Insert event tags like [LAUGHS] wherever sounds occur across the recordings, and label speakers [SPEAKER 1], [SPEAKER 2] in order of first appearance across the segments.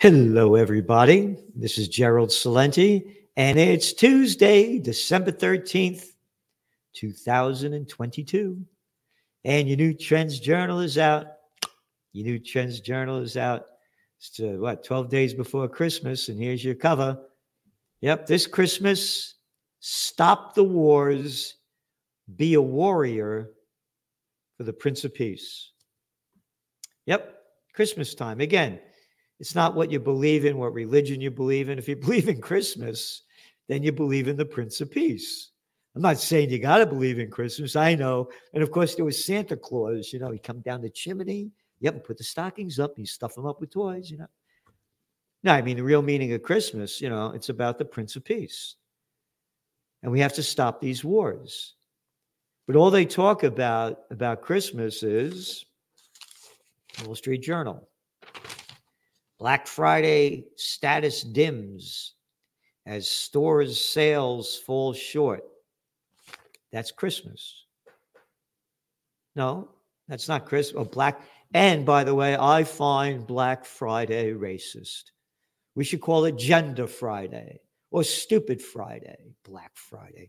[SPEAKER 1] Hello, everybody. This is Gerald Celente, and it's Tuesday, December 13th, 2022. And your new Trends Journal is out. Your new Trends Journal is out. It's uh, what, 12 days before Christmas, and here's your cover. Yep, this Christmas, stop the wars, be a warrior for the Prince of Peace. Yep, Christmas time. Again, it's not what you believe in, what religion you believe in. If you [LAUGHS] believe in Christmas, then you believe in the Prince of Peace. I'm not saying you got to believe in Christmas. I know. And of course, there was Santa Claus. You know, he come down the chimney. Yep, put the stockings up. You stuff them up with toys. You know. No, I mean the real meaning of Christmas. You know, it's about the Prince of Peace, and we have to stop these wars. But all they talk about about Christmas is Wall Street Journal. Black Friday status dims as stores' sales fall short. That's Christmas. No, that's not Christmas. Oh, Black. And by the way, I find Black Friday racist. We should call it Gender Friday or Stupid Friday, Black Friday.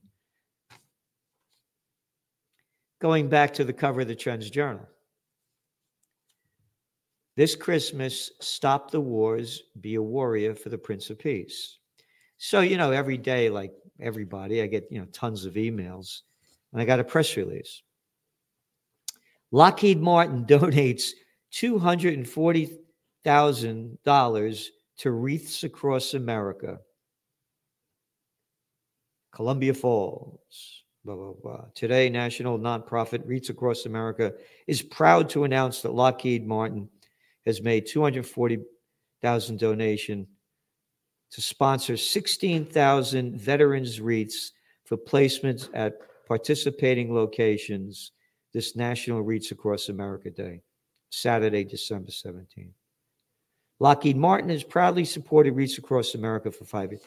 [SPEAKER 1] Going back to the cover of the Trends Journal. This Christmas, stop the wars, be a warrior for the Prince of Peace. So, you know, every day, like everybody, I get, you know, tons of emails, and I got a press release. Lockheed Martin [LAUGHS] donates $240,000 to Wreaths Across America. Columbia Falls, blah, blah, blah. Today, national nonprofit Wreaths Across America is proud to announce that Lockheed Martin has made 240,000 donation to sponsor 16,000 veterans wreaths for placements at participating locations this National Wreaths Across America Day, Saturday, December 17th. Lockheed Martin has proudly supported Wreaths Across America for five years.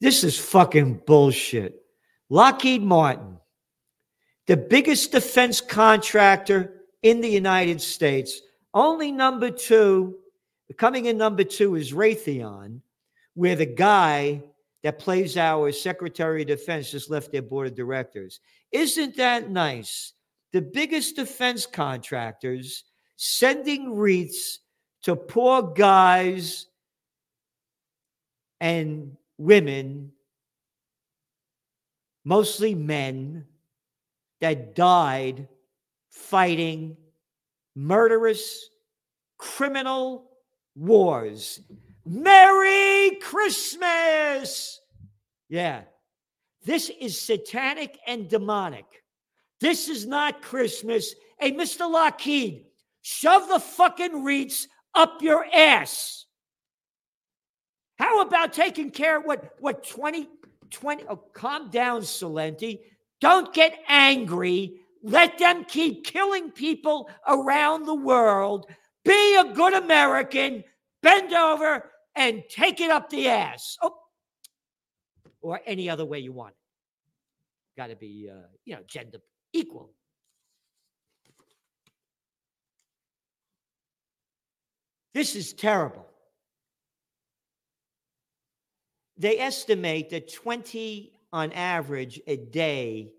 [SPEAKER 1] This is fucking bullshit. Lockheed Martin, the biggest defense contractor in the United States, only number two, coming in number two is Raytheon, where the guy that plays our Secretary of Defense just left their board of directors. Isn't that nice? The biggest defense contractors sending wreaths to poor guys and women, mostly men, that died fighting murderous, criminal wars. Merry Christmas! Yeah, this is satanic and demonic. This is not Christmas. Hey, Mr. Lockheed, shove the fucking wreaths up your ass. How about taking care of what, what 20, 20, oh, calm down, Celente. Don't get angry. Let them keep killing people around the world. Be a good American. Bend over and take it up the ass. Oh, or any other way you want. Got to be, uh, you know, gender equal. This is terrible. They estimate that 20 on average a day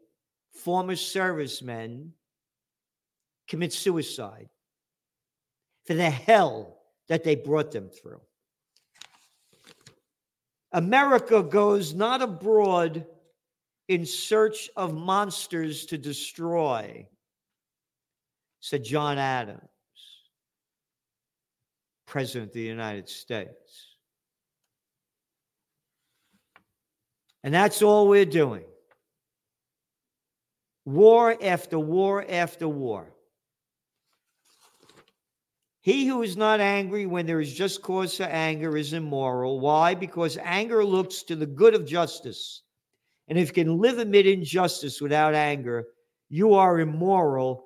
[SPEAKER 1] former servicemen commit suicide for the hell that they brought them through. America goes not abroad in search of monsters to destroy, said John Adams, President of the United States. And that's all we're doing war after war after war. He who is not angry when there is just cause for anger is immoral. Why? Because anger looks to the good of justice. And if you can live amid injustice without anger, you are immoral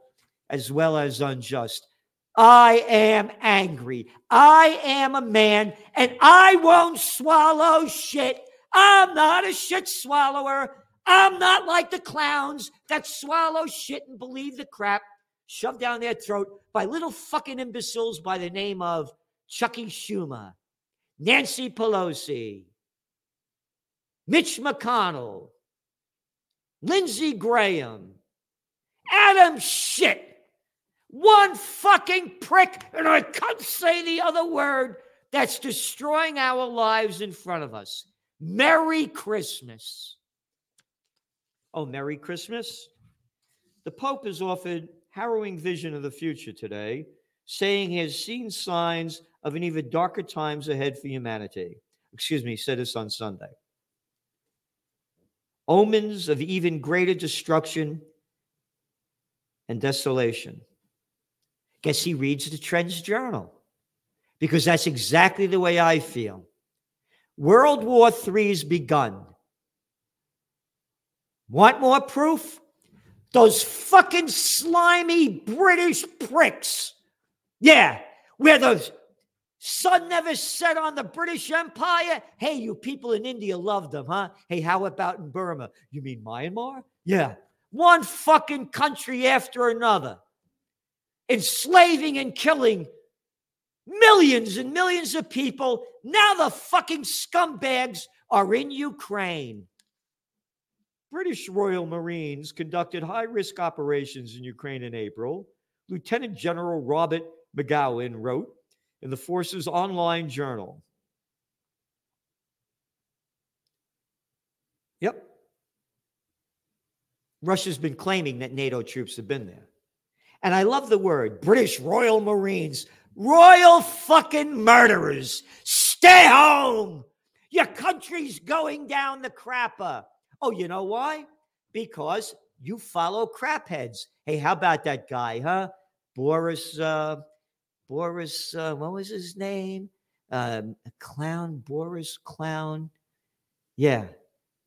[SPEAKER 1] as well as unjust. I am angry. I am a man and I won't swallow shit. I'm not a shit swallower. I'm not like the clowns that swallow shit and believe the crap shoved down their throat by little fucking imbeciles by the name of Chucky Schumer. Nancy Pelosi, Mitch McConnell, Lindsey Graham, Adam shit. One fucking prick, and I can't say the other word, that's destroying our lives in front of us. Merry Christmas. Oh, Merry Christmas. The Pope has offered harrowing vision of the future today, saying he has seen signs of an even darker times ahead for humanity. Excuse me, said this on Sunday. Omens of even greater destruction and desolation. Guess he reads the Trends Journal because that's exactly the way I feel. World War III has begun. Want more proof? Those fucking slimy British pricks. Yeah, where the sun never set on the British Empire. Hey, you people in India love them, huh? Hey, how about in Burma? You mean Myanmar? Yeah. One fucking country after another, enslaving and killing millions and millions of people. Now the fucking scumbags are in Ukraine. British Royal Marines conducted high risk operations in Ukraine in April. Lieutenant General Robert Magowan wrote in the Force's online journal. Yep. Russia's been claiming that NATO troops have been there. And I love the word British Royal Marines, royal fucking murderers. Stay home. Your country's going down the crapper. Oh, you know why? Because you follow crapheads. Hey, how about that guy, huh? Boris, uh, Boris, uh, what was his name? Um, clown, Boris Clown. Yeah.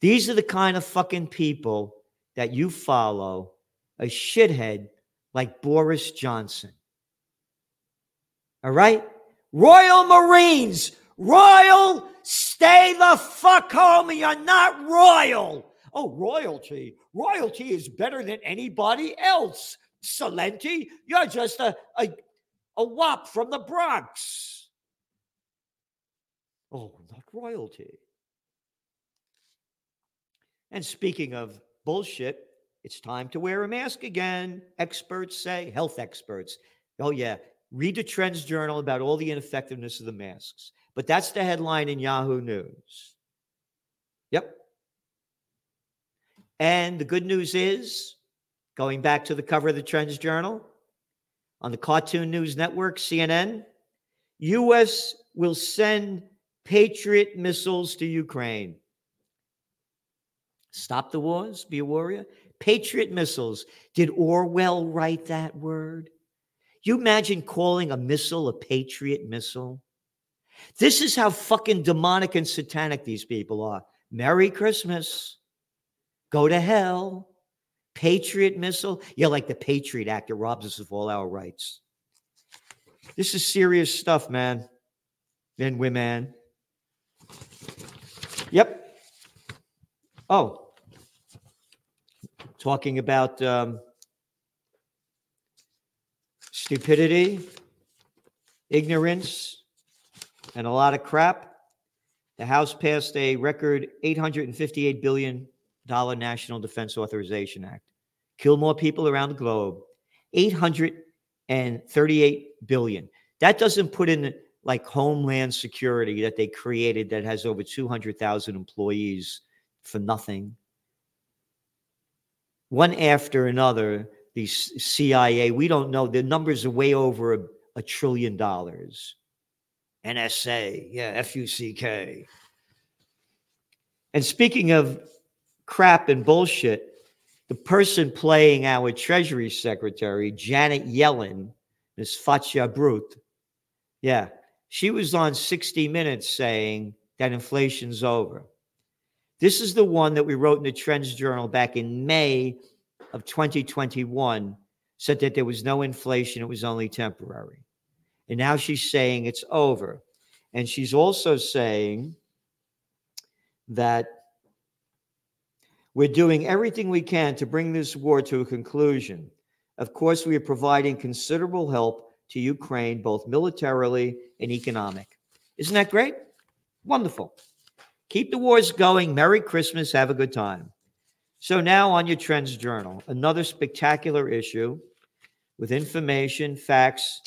[SPEAKER 1] These are the kind of fucking people that you follow. A shithead like Boris Johnson. All right? Royal Marines, Royal Stay the fuck home. You're not royal. Oh, royalty. Royalty is better than anybody else. Celente, you're just a, a, a wop from the Bronx. Oh, not royalty. And speaking of bullshit, it's time to wear a mask again. Experts say, health experts. Oh, yeah. Read the Trends Journal about all the ineffectiveness of the masks. But that's the headline in Yahoo News. Yep. And the good news is, going back to the cover of the Trends Journal, on the Cartoon News Network, CNN, U.S. will send Patriot missiles to Ukraine. Stop the wars, be a warrior. Patriot missiles. Did Orwell write that word? You imagine calling a missile a Patriot missile? This is how fucking demonic and satanic these people are. Merry Christmas. Go to hell. Patriot missile. Yeah, like the Patriot Act that robs us of all our rights. This is serious stuff, man. Men, women. Yep. Oh, talking about um, stupidity, ignorance, and a lot of crap. The House passed a record $858 billion National Defense Authorization Act. Kill more people around the globe. 838 billion. That doesn't put in like Homeland Security that they created that has over 200,000 employees for nothing. One after another, the CIA, we don't know, the numbers are way over a, a trillion dollars. NSA, yeah, F U C K. And speaking of crap and bullshit, the person playing our Treasury Secretary, Janet Yellen, Miss Fatja Brut, yeah, she was on 60 Minutes saying that inflation's over. This is the one that we wrote in the Trends Journal back in May of 2021, said that there was no inflation, it was only temporary. And now she's saying it's over. And she's also saying that we're doing everything we can to bring this war to a conclusion. Of course, we are providing considerable help to Ukraine, both militarily and economic. Isn't that great? Wonderful. Keep the wars going. Merry Christmas. Have a good time. So, now on your Trends Journal, another spectacular issue with information, facts,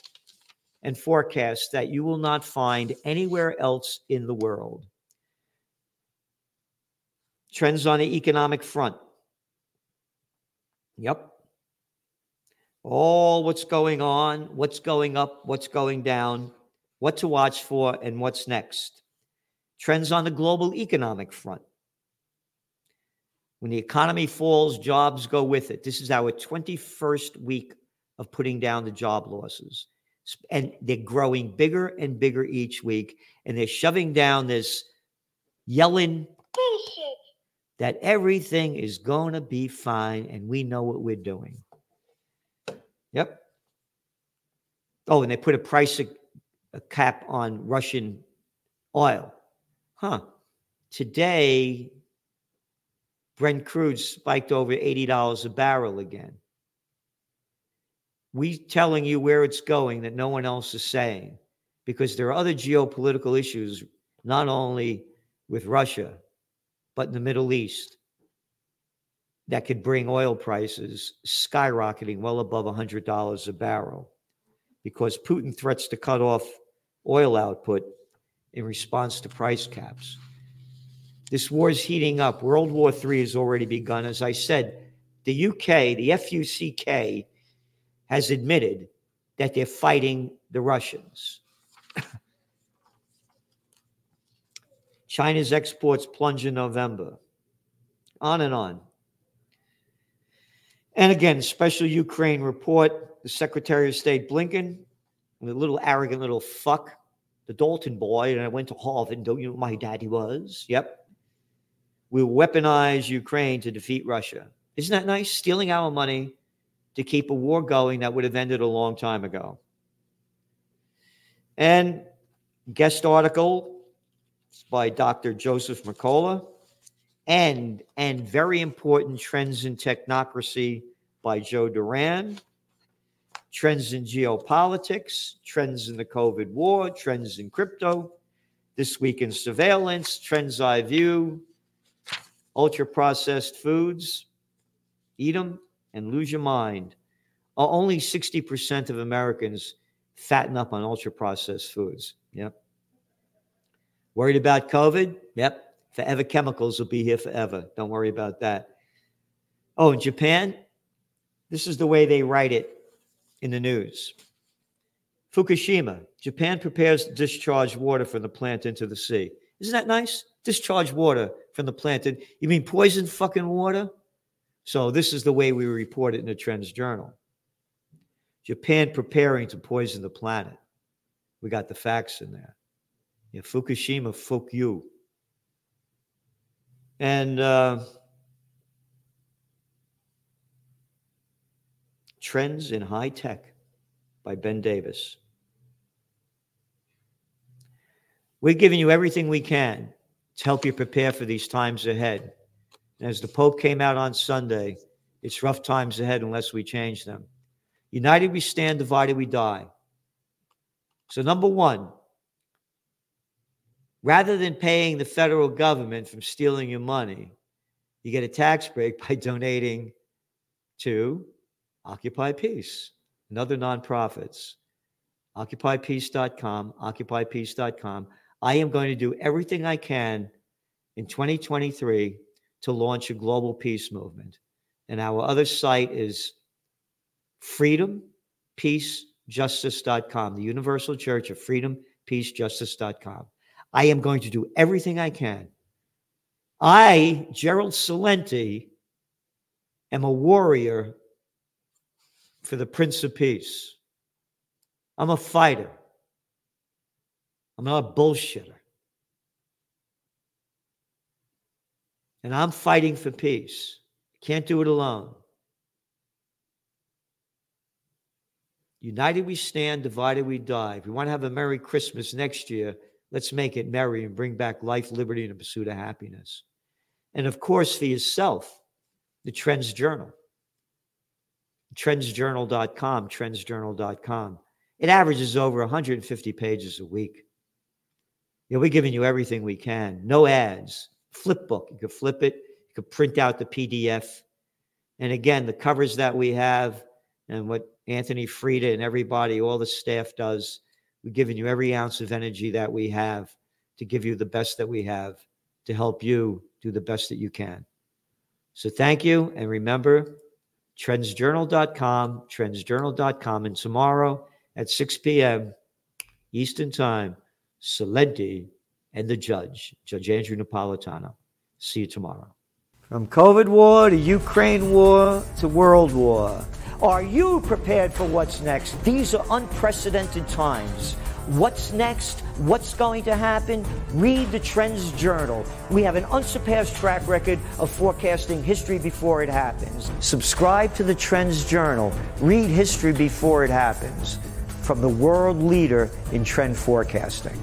[SPEAKER 1] and forecasts that you will not find anywhere else in the world. Trends on the economic front. Yep. All what's going on, what's going up, what's going down, what to watch for, and what's next. Trends on the global economic front. When the economy falls, jobs go with it. This is our 21st week of putting down the job losses. And they're growing bigger and bigger each week. And they're shoving down this yelling that everything is going to be fine and we know what we're doing. Yep. Oh, and they put a price a cap on Russian oil. Huh. Today, Brent crude spiked over $80 a barrel again. We telling you where it's going that no one else is saying because there are other geopolitical issues, not only with Russia, but in the Middle East that could bring oil prices skyrocketing well above $100 a barrel because Putin threats to cut off oil output in response to price caps. This war is heating up. World War III has already begun. As I said, the UK, the FUCK, has admitted that they're fighting the Russians. China's exports plunge in November. On and on. And again, special Ukraine report the Secretary of State Blinken, the little arrogant little fuck, the Dalton boy, and I went to Harvard. Don't you know who my daddy was? Yep. We'll weaponize Ukraine to defeat Russia. Isn't that nice? Stealing our money to keep a war going that would have ended a long time ago. And guest article by Dr. Joseph Mercola and and very important trends in technocracy by Joe Duran, trends in geopolitics, trends in the COVID war, trends in crypto, this week in surveillance, trends I view, ultra processed foods, eat them and lose your mind. Only 60% of Americans fatten up on ultra processed foods. Yep. Worried about COVID? Yep. Forever Chemicals will be here forever. Don't worry about that. Oh, in Japan, this is the way they write it in the news. Fukushima, Japan prepares to discharge water from the plant into the sea. Isn't that nice? Discharge water from the plant. You mean poison fucking water? So this is the way we report it in the Trends Journal. Japan preparing to poison the planet. We got the facts in there. Yeah, Fukushima, fuck you. And uh, Trends in High Tech by Ben Davis. We're giving you everything we can to help you prepare for these times ahead. As the Pope came out on Sunday, it's rough times ahead unless we change them. United we stand, divided we die. So, number one, rather than paying the federal government from stealing your money, you get a tax break [LAUGHS] by donating to Occupy Peace and other nonprofits. OccupyPeace.com, OccupyPeace.com. I am going to do everything I can in 2023 to launch a global peace movement. And our other site is freedompeacejustice.com, the Universal Church of Freedom, Peace, Justice.com. I am going to do everything I can. I, Gerald Celente, am a warrior for the Prince of Peace. I'm a fighter. I'm not a bullshitter. And I'm fighting for peace. Can't do it alone. United we stand, divided we die. If we want to have a Merry Christmas next year, let's make it merry and bring back life, liberty, and a pursuit of happiness. And of course, for yourself, the Trends Journal trendsjournal.com, trendsjournal.com. It averages over 150 pages a week. You know, we're giving you everything we can. No ads. Flip book. You could flip it. You could print out the PDF. And again, the covers that we have and what Anthony Freda and everybody, all the staff does, we're giving you every ounce of energy that we have to give you the best that we have to help you do the best that you can. So thank you. And remember, trendsjournal.com, trendsjournal.com. And tomorrow at 6 p.m. Eastern Time, Celente and the judge, Judge Andrew Napolitano. See you tomorrow. From COVID war to Ukraine war to world war. Are you prepared for what's next? These are unprecedented times. What's next? What's going to happen? Read the Trends Journal. We have an unsurpassed track record of forecasting history before it happens. Subscribe to the Trends Journal. Read history before it happens from the world leader in trend forecasting.